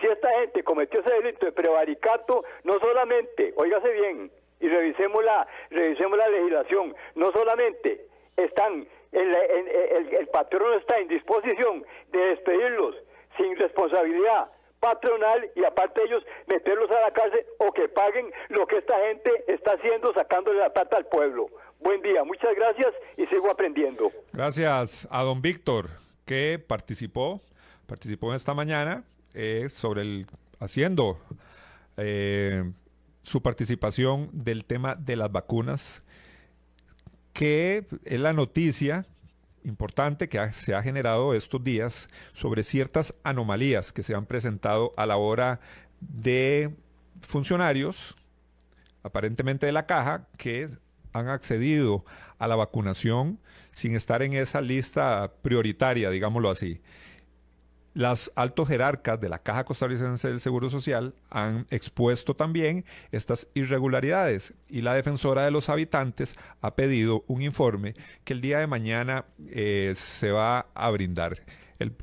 Si esta gente cometió ese delito de prevaricato, no solamente, óigase bien, y revisemos la, revisemos la legislación, no solamente están, el, el, el patrón está en disposición de despedirlos sin responsabilidad, patronal y aparte ellos meterlos a la cárcel o que paguen lo que esta gente está haciendo sacándole la plata al pueblo. Buen día, muchas gracias y sigo aprendiendo. Gracias a don Víctor que participó, participó esta mañana eh, sobre el haciendo eh, su participación del tema de las vacunas, que es la noticia importante que se ha generado estos días sobre ciertas anomalías que se han presentado a la hora de funcionarios, aparentemente de la caja, que han accedido a la vacunación sin estar en esa lista prioritaria, digámoslo así. Las altos jerarcas de la Caja Costarricense del Seguro Social han expuesto también estas irregularidades y la defensora de los habitantes ha pedido un informe que el día de mañana eh, se va a brindar.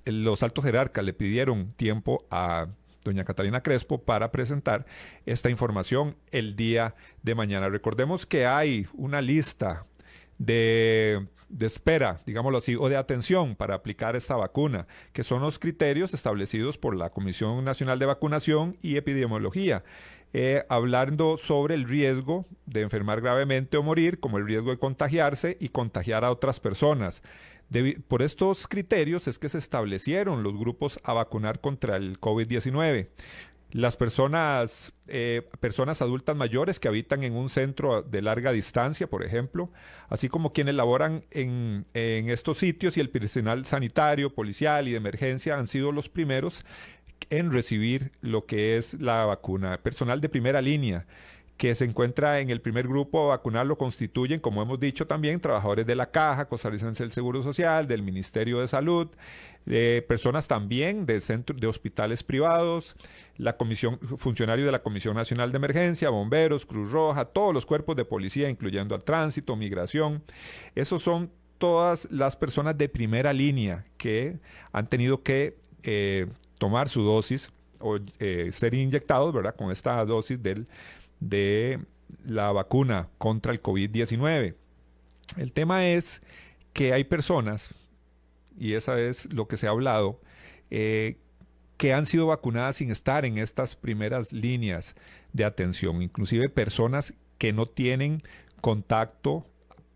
los altos jerarcas le pidieron tiempo a doña Catalina Crespo para presentar esta información el día de mañana. Recordemos que hay una lista de de espera, digámoslo así, o de atención para aplicar esta vacuna, que son los criterios establecidos por la Comisión Nacional de Vacunación y Epidemiología. Eh, hablando sobre el riesgo de enfermar gravemente o morir, como el riesgo de contagiarse y contagiar a otras personas. por estos criterios es que se establecieron los grupos a vacunar contra el COVID-19 las personas, eh, personas adultas mayores que habitan en un centro de larga distancia, por ejemplo, así como quienes laboran en, en estos sitios y el personal sanitario, policial y de emergencia han sido los primeros en recibir lo que es la vacuna. Personal de primera línea que se encuentra en el primer grupo a vacunar lo constituyen, como hemos dicho también, trabajadores de la Caja, costarricense del Seguro Social, del Ministerio de Salud, personas también de, centro, de hospitales privados, la comisión, funcionarios de la Comisión Nacional de Emergencia, bomberos, Cruz Roja, todos los cuerpos de policía, incluyendo al tránsito, migración. Esos son todas las personas de primera línea que han tenido que eh, tomar su dosis o eh, ser inyectados, ¿verdad? Con esta dosis del de la vacuna contra el COVID-19. El tema es que hay personas, y esa es lo que se ha hablado, eh, que han sido vacunadas sin estar en estas primeras líneas de atención, inclusive personas que no tienen contacto,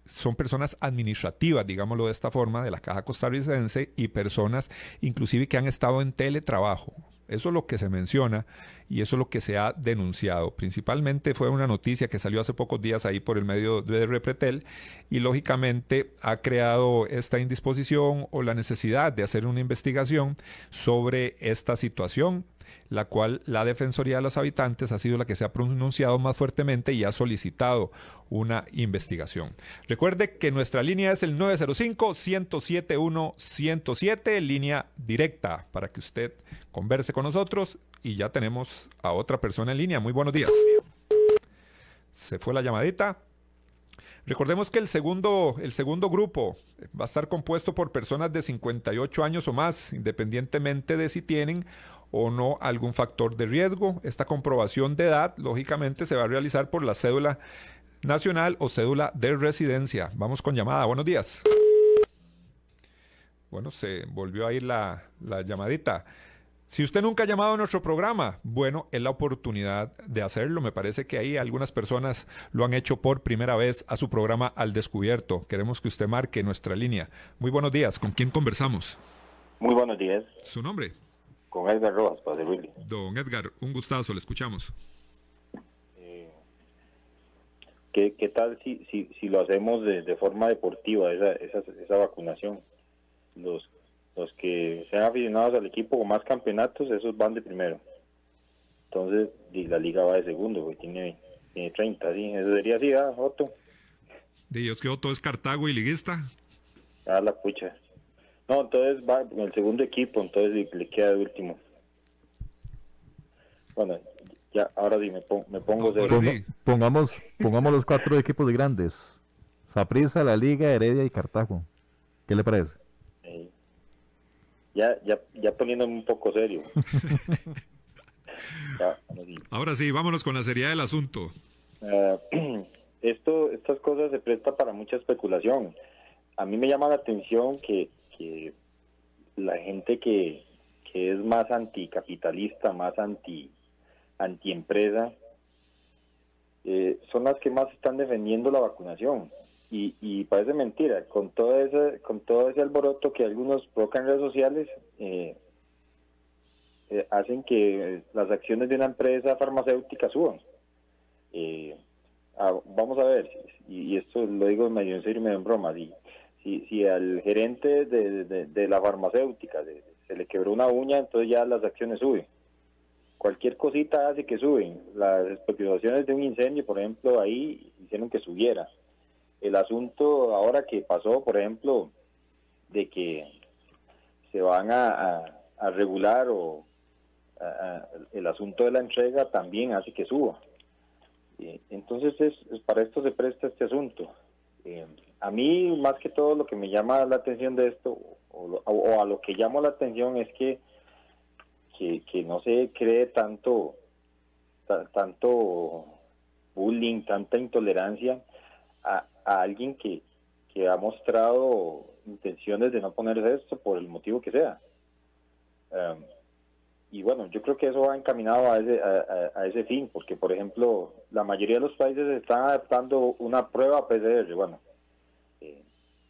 son personas administrativas, digámoslo de esta forma, de la Caja Costarricense y personas inclusive que han estado en teletrabajo Eso es lo que se menciona y eso es lo que se ha denunciado. Principalmente fue una noticia que salió hace pocos días ahí por el medio de Repretel y lógicamente ha creado esta indisposición o la necesidad de hacer una investigación sobre esta situación la cual la Defensoría de los Habitantes ha sido la que se ha pronunciado más fuertemente y ha solicitado una investigación. Recuerde que nuestra línea es el 905-107-107, línea directa, para que usted converse con nosotros y ya tenemos a otra persona en línea. Muy buenos días. Se fue la llamadita. Recordemos que el segundo, el segundo grupo va a estar compuesto por personas de 58 años o más, independientemente de si tienen o no algún factor de riesgo. Esta comprobación de edad, lógicamente, se va a realizar por la cédula nacional o cédula de residencia. Vamos con llamada. Buenos días. Bueno, se volvió a ir la, la llamadita. Si usted nunca ha llamado a nuestro programa, bueno, es la oportunidad de hacerlo. Me parece que ahí algunas personas lo han hecho por primera vez a su programa Al Descubierto. Queremos que usted marque nuestra línea. Muy buenos días. ¿Con quién conversamos? Muy buenos días. ¿Su nombre? Con Edgar Rojas, Padre Willy. Don Edgar, un gustazo, le escuchamos. Eh, ¿qué, ¿qué, tal si, si, si lo hacemos de, de forma deportiva, esa, esa, esa vacunación? Los, los que sean aficionados al equipo con más campeonatos, esos van de primero. Entonces, y la liga va de segundo, porque tiene, tiene 30, ¿sí? Eso sería así, ¿ah, Otto? Dios que Otto es Cartago y liguista. Ah, la pucha. No, entonces va en el segundo equipo, entonces le queda de último. Bueno, ya, ahora sí me, pongo, me pongo de... Sí. Pongamos, pongamos los cuatro equipos grandes. Saprissa, La Liga, Heredia y Cartago. ¿Qué le parece? Eh, ya, ya, ya poniéndome un poco serio. (laughs) ya, ahora sí, vámonos con la seriedad del asunto. Uh, (clears throat) esto, estas cosas se prestan para mucha especulación. A mí me llama la atención que que la gente que, que es más anticapitalista, más anti antiempresa, eh, son las que más están defendiendo la vacunación. Y, y parece mentira, con todo ese, con todo ese alboroto que algunos provocan en redes sociales, eh, eh, hacen que las acciones de una empresa farmacéutica suban. Ah, vamos a ver, y, y, esto lo digo medio en serio y medio en broma, y si, si al gerente de, de, la farmacéutica se le quebró una uña, entonces ya las acciones suben. Cualquier cosita hace que suben. Las especulaciones de un incendio, por ejemplo, ahí hicieron que subiera. El asunto ahora que pasó, por ejemplo, de que se van a, a, regular o el asunto de la entrega también hace que suba. Entonces, es, para esto se presta este asunto. Eh, a mí, más que todo, lo que me llama la atención de esto, o, a lo que llamo la atención, es que, que, no se cree tanto, tanto bullying, tanta intolerancia a, alguien que, que ha mostrado intenciones de no ponerse esto por el motivo que sea. Um, y bueno, yo creo que eso va encaminado a ese, a, ese fin, porque por ejemplo, la mayoría de los países están adaptando una prueba PCR, bueno,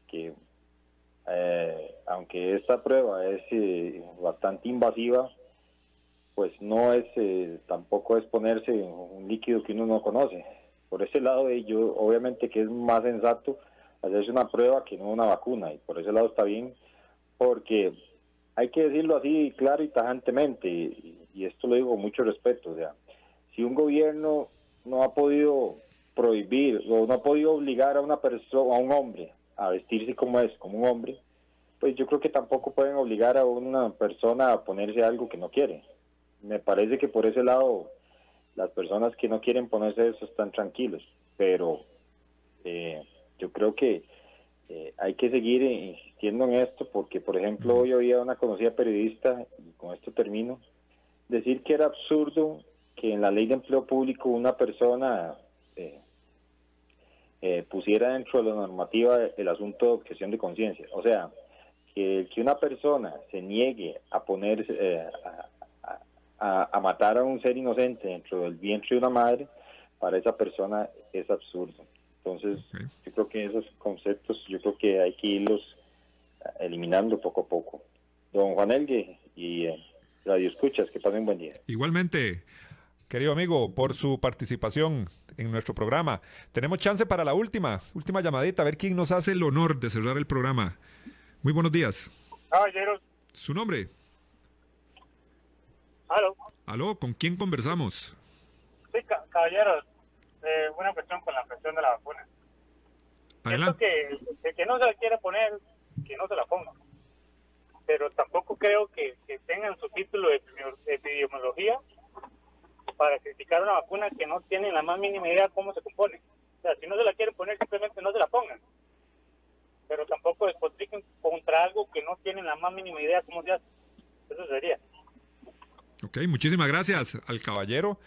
que eh, aunque esta prueba es eh, bastante invasiva, pues no es eh, tampoco es ponerse un líquido que uno no conoce. Por ese lado, yo obviamente que es más sensato hacerse una prueba que no una vacuna, y por ese lado está bien, porque hay que decirlo así claro y tajantemente, y, esto lo digo con mucho respeto, o sea, si un gobierno no ha podido prohibir o no ha podido obligar a una persona, a un hombre, a vestirse como es, como un hombre, pues yo creo que tampoco pueden obligar a una persona a ponerse algo que no quiere. Me parece que por ese lado las personas que no quieren ponerse eso están tranquilos, pero eh, yo creo que eh, hay que seguir insistiendo en esto porque, por ejemplo, hoy había una conocida periodista, y con esto termino, decir que era absurdo que en la ley de empleo público una persona eh, eh, pusiera dentro de la normativa el asunto de objeción de conciencia. O sea, que, que una persona se niegue a ponerse, eh, a, matar a un ser inocente dentro del vientre de una madre, para esa persona es absurdo. Entonces, yo creo que esos conceptos, yo creo que hay que irlos eliminando poco a poco. Don Juan Elgue y, eh, radio escuchas. Que pasen buen día. Igualmente, querido amigo, por su participación en nuestro programa. Tenemos chance para la última, última llamadita, a ver quién nos hace el honor de cerrar el programa. Muy buenos días. Caballeros. ¿Su nombre? Aló. Aló, ¿con quién conversamos? Sí, caballeros. Eh, una cuestión con la cuestión de la vacuna. Adelante. que el que no se la quiere poner, que no se la ponga. Pero tampoco creo que, que tengan su título de epidemiología para criticar una vacuna que no tiene la más mínima idea cómo se compone. O sea, si no se la quieren poner, simplemente no se la pongan. Pero tampoco despotriquen contra algo que no tienen la más mínima idea cómo se hace. Eso sería. Ok, muchísimas gracias al caballero.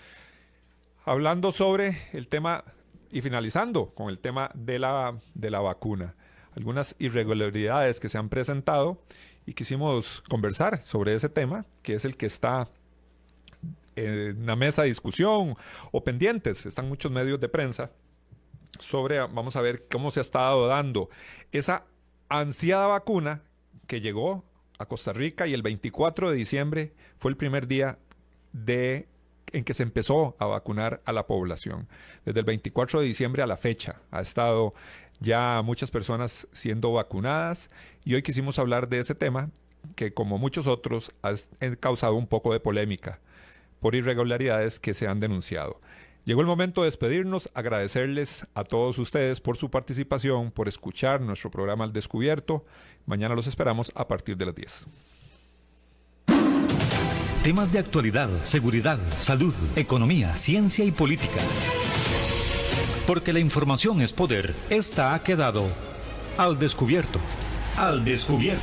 Hablando sobre el tema y finalizando con el tema de la, de la vacuna. Algunas irregularidades que se han presentado y quisimos conversar sobre ese tema, que es el que está en la mesa de discusión o pendientes, están muchos medios de prensa sobre, vamos a ver cómo se ha estado dando esa ansiada vacuna que llegó a Costa Rica y el 24 de diciembre fue el primer día de en que se empezó a vacunar a la población. Desde el 24 de diciembre a la fecha ha estado ya muchas personas siendo vacunadas y hoy quisimos hablar de ese tema que como muchos otros ha causado un poco de polémica por irregularidades que se han denunciado. Llegó el momento de despedirnos, agradecerles a todos ustedes por su participación, por escuchar nuestro programa Al Descubierto. Mañana los esperamos a partir de las 10. Temas de actualidad, seguridad, salud, economía, ciencia y política. Porque la información es poder, esta ha quedado al descubierto. Al descubierto.